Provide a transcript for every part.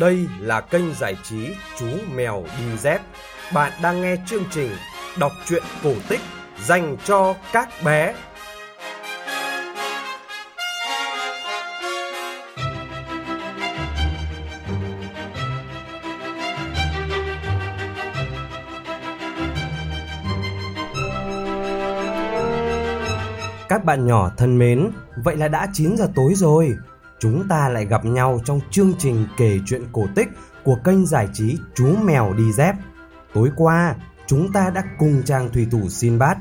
Đây là kênh giải trí Chú Mèo Đi Dép. Bạn đang nghe chương trình đọc truyện cổ tích dành cho các bé. Các bạn nhỏ thân mến, vậy là đã 9 giờ tối rồi. Chúng ta lại gặp nhau trong chương trình kể chuyện cổ tích của kênh giải trí Chú Mèo Đi Dép. Tối qua, chúng ta đã cùng chàng thủy thủ Sinbad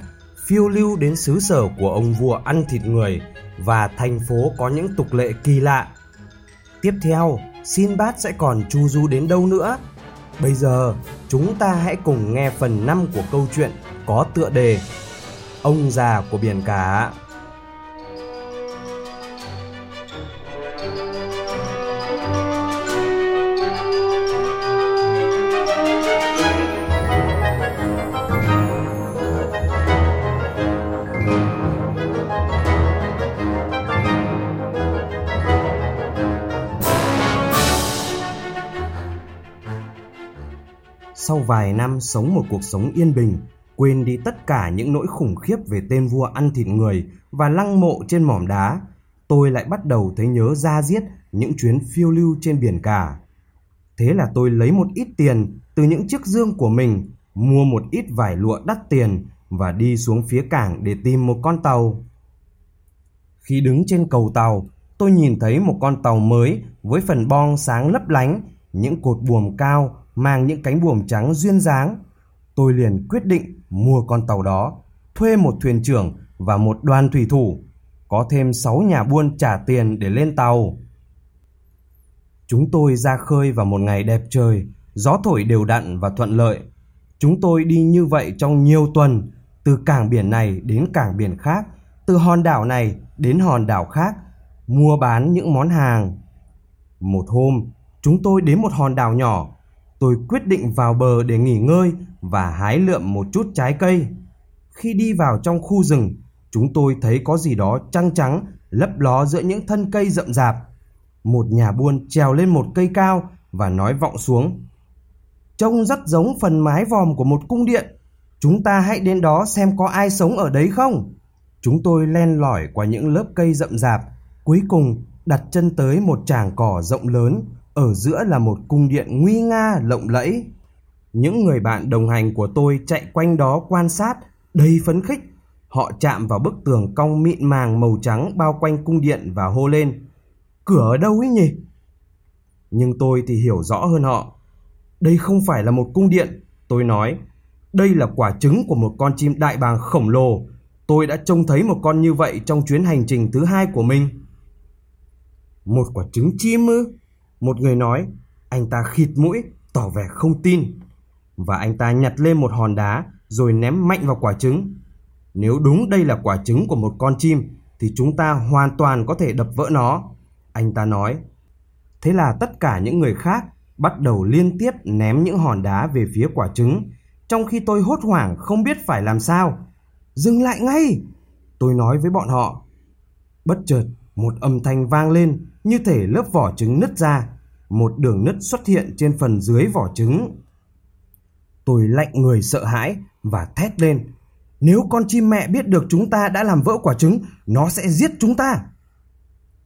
phiêu lưu đến xứ sở của ông vua ăn thịt người và thành phố có những tục lệ kỳ lạ. Tiếp theo, Sinbad sẽ còn chu du đến đâu nữa? Bây giờ, chúng ta hãy cùng nghe phần 5 của câu chuyện có tựa đề Ông già của biển cả. Sau vài năm sống một cuộc sống yên bình, quên đi tất cả những nỗi khủng khiếp về tên vua ăn thịt người và lăng mộ trên mỏm đá, tôi lại bắt đầu thấy nhớ ra giết những chuyến phiêu lưu trên biển cả. Thế là tôi lấy một ít tiền từ những chiếc dương của mình, mua một ít vải lụa đắt tiền và đi xuống phía cảng để tìm một con tàu. Khi đứng trên cầu tàu, tôi nhìn thấy một con tàu mới với phần bong sáng lấp lánh, những cột buồm cao mang những cánh buồm trắng duyên dáng. Tôi liền quyết định mua con tàu đó, thuê một thuyền trưởng và một đoàn thủy thủ, có thêm 6 nhà buôn trả tiền để lên tàu. Chúng tôi ra khơi vào một ngày đẹp trời, gió thổi đều đặn và thuận lợi. Chúng tôi đi như vậy trong nhiều tuần, từ cảng biển này đến cảng biển khác, từ hòn đảo này đến hòn đảo khác, mua bán những món hàng. Một hôm, chúng tôi đến một hòn đảo nhỏ tôi quyết định vào bờ để nghỉ ngơi và hái lượm một chút trái cây. Khi đi vào trong khu rừng, chúng tôi thấy có gì đó trắng trắng lấp ló giữa những thân cây rậm rạp. Một nhà buôn trèo lên một cây cao và nói vọng xuống. Trông rất giống phần mái vòm của một cung điện. Chúng ta hãy đến đó xem có ai sống ở đấy không. Chúng tôi len lỏi qua những lớp cây rậm rạp, cuối cùng đặt chân tới một tràng cỏ rộng lớn ở giữa là một cung điện nguy nga lộng lẫy. Những người bạn đồng hành của tôi chạy quanh đó quan sát, đầy phấn khích. Họ chạm vào bức tường cong mịn màng màu trắng bao quanh cung điện và hô lên. Cửa ở đâu ấy nhỉ? Nhưng tôi thì hiểu rõ hơn họ. Đây không phải là một cung điện, tôi nói. Đây là quả trứng của một con chim đại bàng khổng lồ. Tôi đã trông thấy một con như vậy trong chuyến hành trình thứ hai của mình. Một quả trứng chim ư? Một người nói, anh ta khịt mũi, tỏ vẻ không tin. Và anh ta nhặt lên một hòn đá rồi ném mạnh vào quả trứng. Nếu đúng đây là quả trứng của một con chim thì chúng ta hoàn toàn có thể đập vỡ nó. Anh ta nói. Thế là tất cả những người khác bắt đầu liên tiếp ném những hòn đá về phía quả trứng, trong khi tôi hốt hoảng không biết phải làm sao. Dừng lại ngay! Tôi nói với bọn họ. Bất chợt, một âm thanh vang lên như thể lớp vỏ trứng nứt ra một đường nứt xuất hiện trên phần dưới vỏ trứng. Tôi lạnh người sợ hãi và thét lên. Nếu con chim mẹ biết được chúng ta đã làm vỡ quả trứng, nó sẽ giết chúng ta.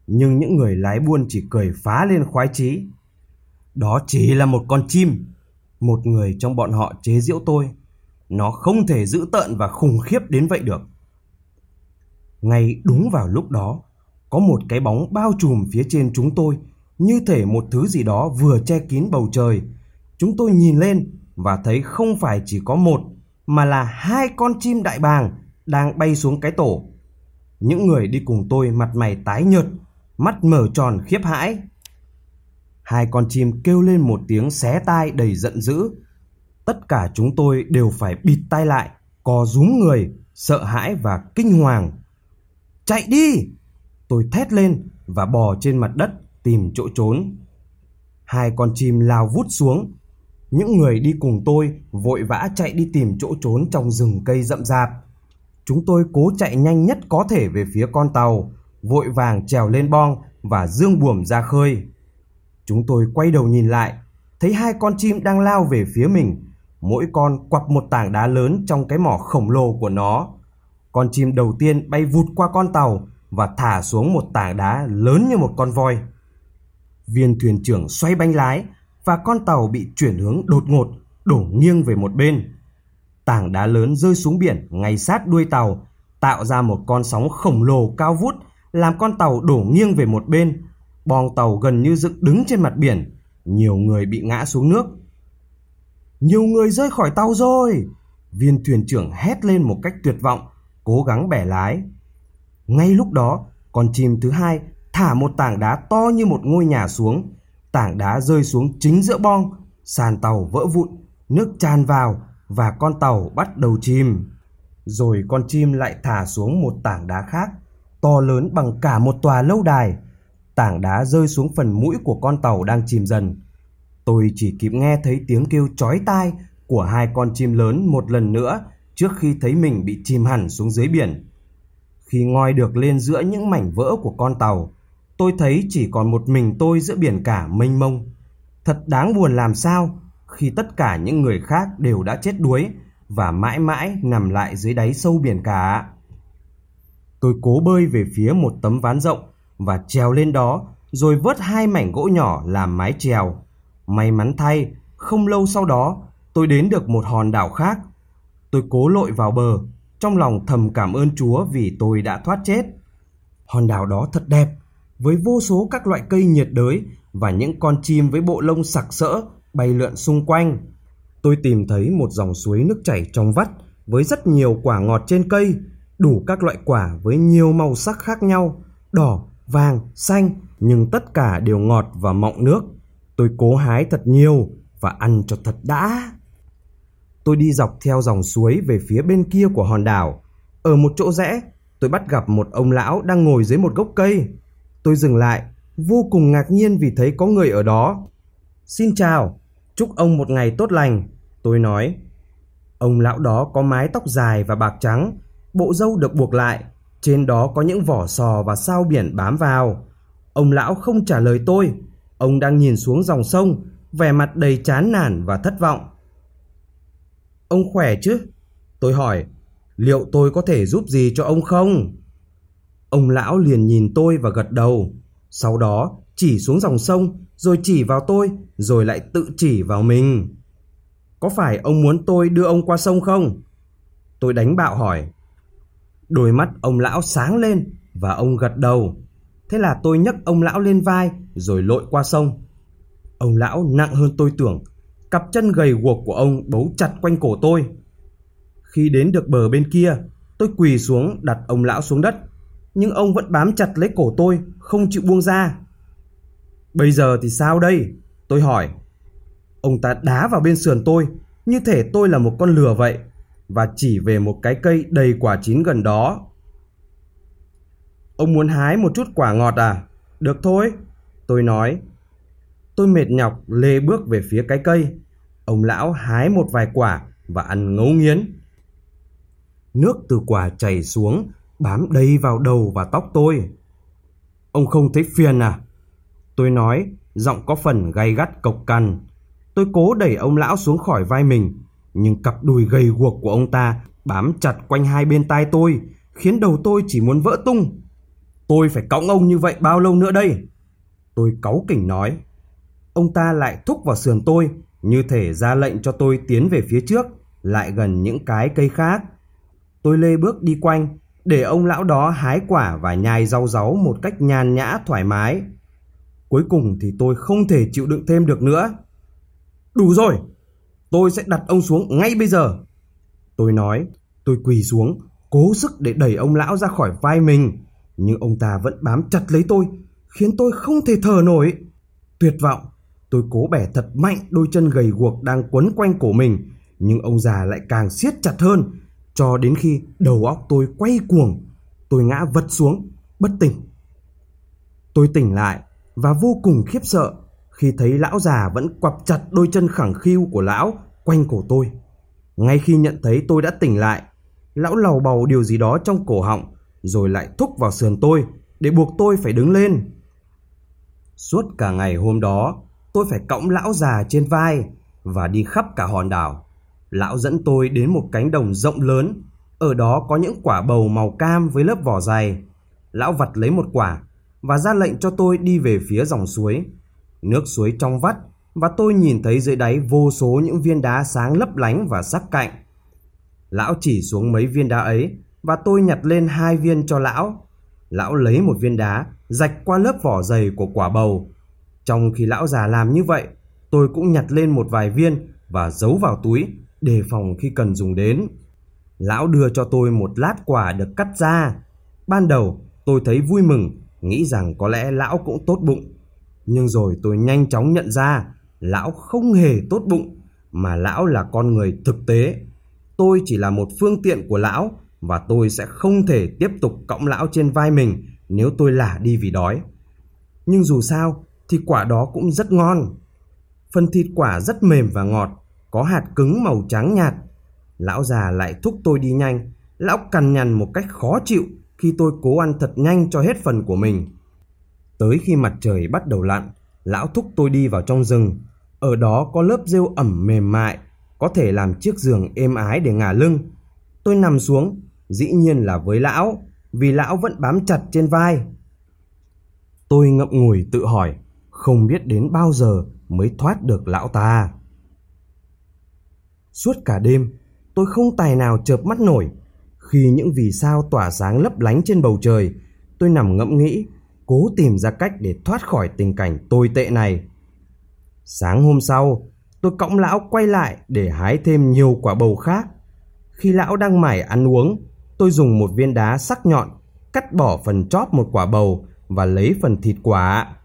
Nhưng những người lái buôn chỉ cười phá lên khoái chí. Đó chỉ là một con chim. Một người trong bọn họ chế giễu tôi. Nó không thể dữ tợn và khủng khiếp đến vậy được. Ngay đúng vào lúc đó, có một cái bóng bao trùm phía trên chúng tôi như thể một thứ gì đó vừa che kín bầu trời. Chúng tôi nhìn lên và thấy không phải chỉ có một mà là hai con chim đại bàng đang bay xuống cái tổ. Những người đi cùng tôi mặt mày tái nhợt, mắt mở tròn khiếp hãi. Hai con chim kêu lên một tiếng xé tai đầy giận dữ. Tất cả chúng tôi đều phải bịt tai lại, co rúm người, sợ hãi và kinh hoàng. Chạy đi! Tôi thét lên và bò trên mặt đất tìm chỗ trốn. Hai con chim lao vút xuống. Những người đi cùng tôi vội vã chạy đi tìm chỗ trốn trong rừng cây rậm rạp. Chúng tôi cố chạy nhanh nhất có thể về phía con tàu, vội vàng trèo lên bong và dương buồm ra khơi. Chúng tôi quay đầu nhìn lại, thấy hai con chim đang lao về phía mình. Mỗi con quặp một tảng đá lớn trong cái mỏ khổng lồ của nó. Con chim đầu tiên bay vụt qua con tàu và thả xuống một tảng đá lớn như một con voi. Viên thuyền trưởng xoay bánh lái và con tàu bị chuyển hướng đột ngột, đổ nghiêng về một bên. Tảng đá lớn rơi xuống biển ngay sát đuôi tàu, tạo ra một con sóng khổng lồ cao vút, làm con tàu đổ nghiêng về một bên. Bong tàu gần như dựng đứng trên mặt biển, nhiều người bị ngã xuống nước. Nhiều người rơi khỏi tàu rồi! Viên thuyền trưởng hét lên một cách tuyệt vọng, cố gắng bẻ lái. Ngay lúc đó, con chim thứ hai thả một tảng đá to như một ngôi nhà xuống. Tảng đá rơi xuống chính giữa bong, sàn tàu vỡ vụn, nước tràn vào và con tàu bắt đầu chìm. Rồi con chim lại thả xuống một tảng đá khác, to lớn bằng cả một tòa lâu đài. Tảng đá rơi xuống phần mũi của con tàu đang chìm dần. Tôi chỉ kịp nghe thấy tiếng kêu chói tai của hai con chim lớn một lần nữa trước khi thấy mình bị chìm hẳn xuống dưới biển. Khi ngoi được lên giữa những mảnh vỡ của con tàu, tôi thấy chỉ còn một mình tôi giữa biển cả mênh mông. Thật đáng buồn làm sao khi tất cả những người khác đều đã chết đuối và mãi mãi nằm lại dưới đáy sâu biển cả. Tôi cố bơi về phía một tấm ván rộng và trèo lên đó rồi vớt hai mảnh gỗ nhỏ làm mái chèo. May mắn thay, không lâu sau đó tôi đến được một hòn đảo khác. Tôi cố lội vào bờ, trong lòng thầm cảm ơn Chúa vì tôi đã thoát chết. Hòn đảo đó thật đẹp, với vô số các loại cây nhiệt đới và những con chim với bộ lông sặc sỡ bay lượn xung quanh. Tôi tìm thấy một dòng suối nước chảy trong vắt với rất nhiều quả ngọt trên cây, đủ các loại quả với nhiều màu sắc khác nhau, đỏ, vàng, xanh, nhưng tất cả đều ngọt và mọng nước. Tôi cố hái thật nhiều và ăn cho thật đã. Tôi đi dọc theo dòng suối về phía bên kia của hòn đảo. Ở một chỗ rẽ, tôi bắt gặp một ông lão đang ngồi dưới một gốc cây. Tôi dừng lại, vô cùng ngạc nhiên vì thấy có người ở đó. Xin chào, chúc ông một ngày tốt lành, tôi nói. Ông lão đó có mái tóc dài và bạc trắng, bộ râu được buộc lại, trên đó có những vỏ sò và sao biển bám vào. Ông lão không trả lời tôi, ông đang nhìn xuống dòng sông, vẻ mặt đầy chán nản và thất vọng. Ông khỏe chứ? Tôi hỏi, liệu tôi có thể giúp gì cho ông không? Ông lão liền nhìn tôi và gật đầu. Sau đó chỉ xuống dòng sông, rồi chỉ vào tôi, rồi lại tự chỉ vào mình. Có phải ông muốn tôi đưa ông qua sông không? Tôi đánh bạo hỏi. Đôi mắt ông lão sáng lên và ông gật đầu. Thế là tôi nhấc ông lão lên vai rồi lội qua sông. Ông lão nặng hơn tôi tưởng, cặp chân gầy guộc của ông bấu chặt quanh cổ tôi. Khi đến được bờ bên kia, tôi quỳ xuống đặt ông lão xuống đất, nhưng ông vẫn bám chặt lấy cổ tôi, không chịu buông ra. Bây giờ thì sao đây? Tôi hỏi. Ông ta đá vào bên sườn tôi, như thể tôi là một con lừa vậy, và chỉ về một cái cây đầy quả chín gần đó. Ông muốn hái một chút quả ngọt à? Được thôi, tôi nói. Tôi mệt nhọc lê bước về phía cái cây. Ông lão hái một vài quả và ăn ngấu nghiến. Nước từ quả chảy xuống, bám đầy vào đầu và tóc tôi. Ông không thấy phiền à? Tôi nói, giọng có phần gay gắt cộc cằn. Tôi cố đẩy ông lão xuống khỏi vai mình, nhưng cặp đùi gầy guộc của ông ta bám chặt quanh hai bên tai tôi, khiến đầu tôi chỉ muốn vỡ tung. Tôi phải cõng ông như vậy bao lâu nữa đây? Tôi cáu kỉnh nói. Ông ta lại thúc vào sườn tôi, như thể ra lệnh cho tôi tiến về phía trước, lại gần những cái cây khác. Tôi lê bước đi quanh, để ông lão đó hái quả và nhai rau ráu một cách nhàn nhã thoải mái. Cuối cùng thì tôi không thể chịu đựng thêm được nữa. Đủ rồi, tôi sẽ đặt ông xuống ngay bây giờ. Tôi nói, tôi quỳ xuống, cố sức để đẩy ông lão ra khỏi vai mình. Nhưng ông ta vẫn bám chặt lấy tôi, khiến tôi không thể thở nổi. Tuyệt vọng, tôi cố bẻ thật mạnh đôi chân gầy guộc đang quấn quanh cổ mình, nhưng ông già lại càng siết chặt hơn, cho đến khi đầu óc tôi quay cuồng, tôi ngã vật xuống, bất tỉnh. Tôi tỉnh lại và vô cùng khiếp sợ khi thấy lão già vẫn quặp chặt đôi chân khẳng khiu của lão quanh cổ tôi. Ngay khi nhận thấy tôi đã tỉnh lại, lão lầu bầu điều gì đó trong cổ họng rồi lại thúc vào sườn tôi để buộc tôi phải đứng lên. Suốt cả ngày hôm đó, tôi phải cõng lão già trên vai và đi khắp cả hòn đảo. Lão dẫn tôi đến một cánh đồng rộng lớn, ở đó có những quả bầu màu cam với lớp vỏ dày. Lão vặt lấy một quả và ra lệnh cho tôi đi về phía dòng suối. Nước suối trong vắt và tôi nhìn thấy dưới đáy vô số những viên đá sáng lấp lánh và sắc cạnh. Lão chỉ xuống mấy viên đá ấy và tôi nhặt lên hai viên cho lão. Lão lấy một viên đá rạch qua lớp vỏ dày của quả bầu. Trong khi lão già làm như vậy, tôi cũng nhặt lên một vài viên và giấu vào túi đề phòng khi cần dùng đến. Lão đưa cho tôi một lát quả được cắt ra. Ban đầu tôi thấy vui mừng, nghĩ rằng có lẽ lão cũng tốt bụng. Nhưng rồi tôi nhanh chóng nhận ra lão không hề tốt bụng, mà lão là con người thực tế. Tôi chỉ là một phương tiện của lão và tôi sẽ không thể tiếp tục cõng lão trên vai mình nếu tôi lả đi vì đói. Nhưng dù sao thì quả đó cũng rất ngon. Phần thịt quả rất mềm và ngọt, có hạt cứng màu trắng nhạt. Lão già lại thúc tôi đi nhanh, lão cằn nhằn một cách khó chịu khi tôi cố ăn thật nhanh cho hết phần của mình. Tới khi mặt trời bắt đầu lặn, lão thúc tôi đi vào trong rừng. Ở đó có lớp rêu ẩm mềm mại, có thể làm chiếc giường êm ái để ngả lưng. Tôi nằm xuống, dĩ nhiên là với lão, vì lão vẫn bám chặt trên vai. Tôi ngậm ngùi tự hỏi, không biết đến bao giờ mới thoát được lão ta. Suốt cả đêm, tôi không tài nào chợp mắt nổi. Khi những vì sao tỏa sáng lấp lánh trên bầu trời, tôi nằm ngẫm nghĩ, cố tìm ra cách để thoát khỏi tình cảnh tồi tệ này. Sáng hôm sau, tôi cõng lão quay lại để hái thêm nhiều quả bầu khác. Khi lão đang mải ăn uống, tôi dùng một viên đá sắc nhọn cắt bỏ phần chóp một quả bầu và lấy phần thịt quả.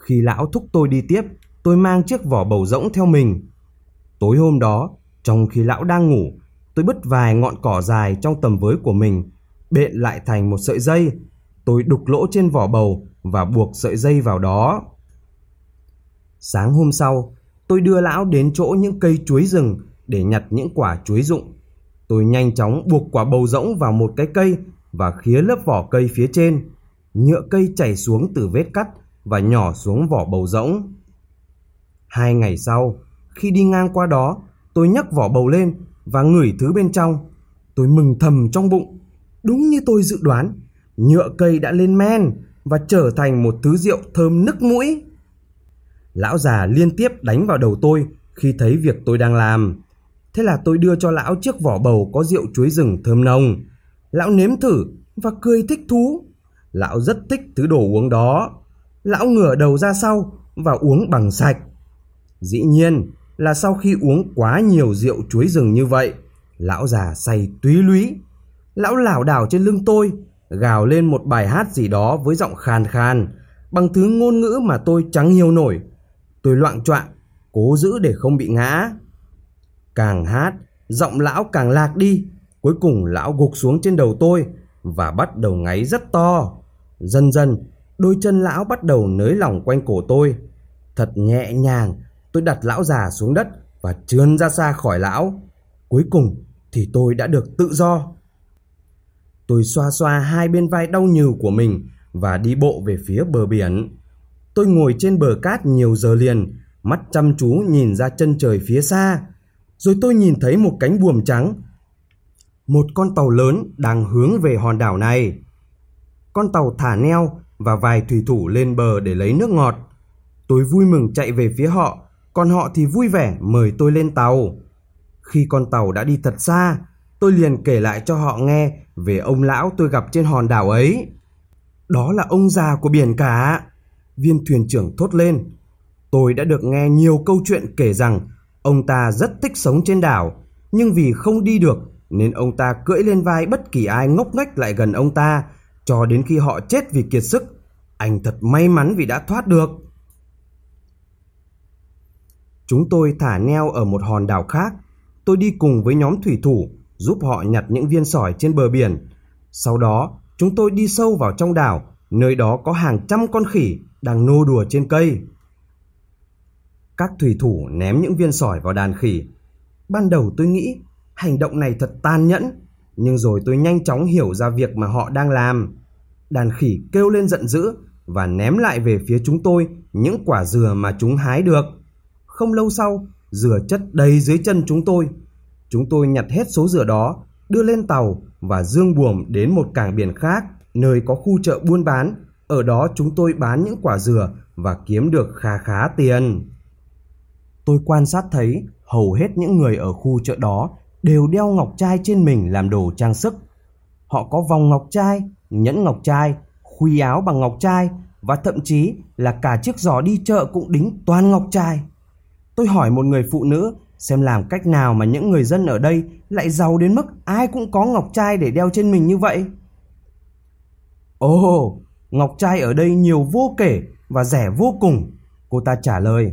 Khi lão thúc tôi đi tiếp, tôi mang chiếc vỏ bầu rỗng theo mình. Tối hôm đó, trong khi lão đang ngủ, tôi bứt vài ngọn cỏ dài trong tầm với của mình, bện lại thành một sợi dây. Tôi đục lỗ trên vỏ bầu và buộc sợi dây vào đó. Sáng hôm sau, tôi đưa lão đến chỗ những cây chuối rừng để nhặt những quả chuối rụng. Tôi nhanh chóng buộc quả bầu rỗng vào một cái cây và khía lớp vỏ cây phía trên. Nhựa cây chảy xuống từ vết cắt và nhỏ xuống vỏ bầu rỗng. Hai ngày sau, khi đi ngang qua đó, tôi nhấc vỏ bầu lên và ngửi thứ bên trong. Tôi mừng thầm trong bụng. Đúng như tôi dự đoán, nhựa cây đã lên men và trở thành một thứ rượu thơm nức mũi. Lão già liên tiếp đánh vào đầu tôi khi thấy việc tôi đang làm. Thế là tôi đưa cho lão chiếc vỏ bầu có rượu chuối rừng thơm nồng. Lão nếm thử và cười thích thú. Lão rất thích thứ đồ uống đó. Lão ngửa đầu ra sau và uống bằng sạch. Dĩ nhiên là sau khi uống quá nhiều rượu chuối rừng như vậy, lão già say túy lúy. Lão lảo đảo trên lưng tôi, gào lên một bài hát gì đó với giọng khàn khàn, bằng thứ ngôn ngữ mà tôi chẳng hiểu nổi. Tôi loạn choạng, cố giữ để không bị ngã. Càng hát, giọng lão càng lạc đi, cuối cùng lão gục xuống trên đầu tôi và bắt đầu ngáy rất to. Dần dần, đôi chân lão bắt đầu nới lỏng quanh cổ tôi. Thật nhẹ nhàng, tôi đặt lão già xuống đất và trườn ra xa khỏi lão. Cuối cùng thì tôi đã được tự do. Tôi xoa xoa hai bên vai đau nhừ của mình và đi bộ về phía bờ biển. Tôi ngồi trên bờ cát nhiều giờ liền, mắt chăm chú nhìn ra chân trời phía xa. Rồi tôi nhìn thấy một cánh buồm trắng. Một con tàu lớn đang hướng về hòn đảo này. Con tàu thả neo và vài thủy thủ lên bờ để lấy nước ngọt. Tôi vui mừng chạy về phía họ, còn họ thì vui vẻ mời tôi lên tàu. Khi con tàu đã đi thật xa, tôi liền kể lại cho họ nghe về ông lão tôi gặp trên hòn đảo ấy. Đó là ông già của biển cả. Viên thuyền trưởng thốt lên. Tôi đã được nghe nhiều câu chuyện kể rằng ông ta rất thích sống trên đảo, nhưng vì không đi được nên ông ta cưỡi lên vai bất kỳ ai ngốc nghếch lại gần ông ta cho đến khi họ chết vì kiệt sức. Anh thật may mắn vì đã thoát được. Chúng tôi thả neo ở một hòn đảo khác. Tôi đi cùng với nhóm thủy thủ giúp họ nhặt những viên sỏi trên bờ biển. Sau đó, chúng tôi đi sâu vào trong đảo, nơi đó có hàng trăm con khỉ đang nô đùa trên cây. Các thủy thủ ném những viên sỏi vào đàn khỉ. Ban đầu tôi nghĩ hành động này thật tàn nhẫn, nhưng rồi tôi nhanh chóng hiểu ra việc mà họ đang làm. Đàn khỉ kêu lên giận dữ và ném lại về phía chúng tôi những quả dừa mà chúng hái được. Không lâu sau, dừa chất đầy dưới chân chúng tôi. Chúng tôi nhặt hết số dừa đó, đưa lên tàu và dương buồm đến một cảng biển khác, nơi có khu chợ buôn bán. Ở đó chúng tôi bán những quả dừa và kiếm được khá khá tiền. Tôi quan sát thấy hầu hết những người ở khu chợ đó đều đeo ngọc trai trên mình làm đồ trang sức. Họ có vòng ngọc trai, nhẫn ngọc trai, khuy áo bằng ngọc trai và thậm chí là cả chiếc giỏ đi chợ cũng đính toàn ngọc trai. Tôi hỏi một người phụ nữ xem làm cách nào mà những người dân ở đây lại giàu đến mức ai cũng có ngọc trai để đeo trên mình như vậy. Ồ, ngọc trai ở đây nhiều vô kể và rẻ vô cùng. Cô ta trả lời,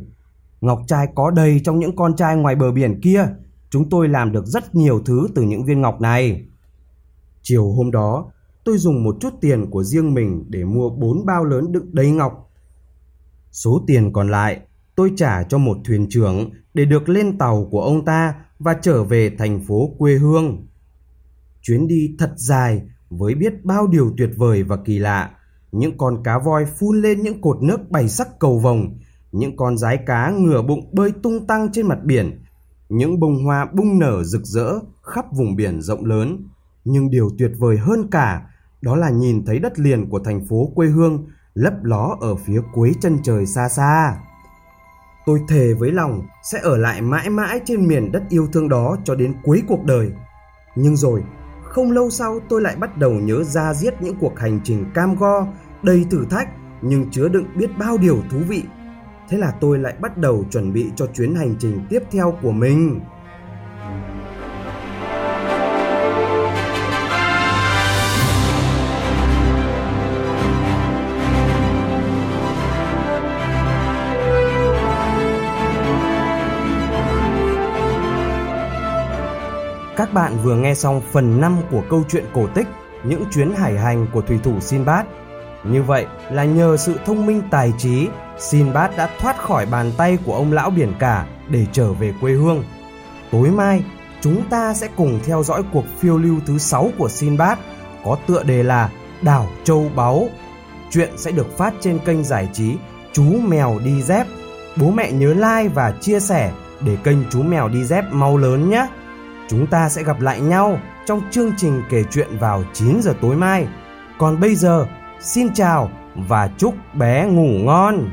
ngọc trai có đầy trong những con trai ngoài bờ biển kia. Chúng tôi làm được rất nhiều thứ từ những viên ngọc này. Chiều hôm đó, tôi dùng một chút tiền của riêng mình để mua bốn bao lớn đựng đầy ngọc. Số tiền còn lại tôi trả cho một thuyền trưởng để được lên tàu của ông ta và trở về thành phố quê hương. Chuyến đi thật dài với biết bao điều tuyệt vời và kỳ lạ. Những con cá voi phun lên những cột nước bảy sắc cầu vồng, những con rái cá ngửa bụng bơi tung tăng trên mặt biển, những bông hoa bung nở rực rỡ khắp vùng biển rộng lớn. Nhưng điều tuyệt vời hơn cả đó là nhìn thấy đất liền của thành phố quê hương lấp ló ở phía cuối chân trời xa xa. Tôi thề với lòng sẽ ở lại mãi mãi trên miền đất yêu thương đó cho đến cuối cuộc đời. Nhưng rồi, không lâu sau tôi lại bắt đầu nhớ ra giết những cuộc hành trình cam go, đầy thử thách nhưng chứa đựng biết bao điều thú vị. Thế là tôi lại bắt đầu chuẩn bị cho chuyến hành trình tiếp theo của mình. Các bạn vừa nghe xong phần 5 của câu chuyện cổ tích Những chuyến hải hành của thủy thủ Sinbad. Như vậy là nhờ sự thông minh tài trí, Sinbad đã thoát khỏi bàn tay của ông lão biển cả để trở về quê hương. Tối mai, chúng ta sẽ cùng theo dõi cuộc phiêu lưu thứ 6 của Sinbad có tựa đề là Đảo Châu Báu. Chuyện sẽ được phát trên kênh giải trí Chú Mèo Đi Dép. Bố mẹ nhớ like và chia sẻ để kênh Chú Mèo Đi Dép mau lớn nhé. Chúng ta sẽ gặp lại nhau trong chương trình kể chuyện vào 9 giờ tối mai. Còn bây giờ, xin chào và chúc bé ngủ ngon.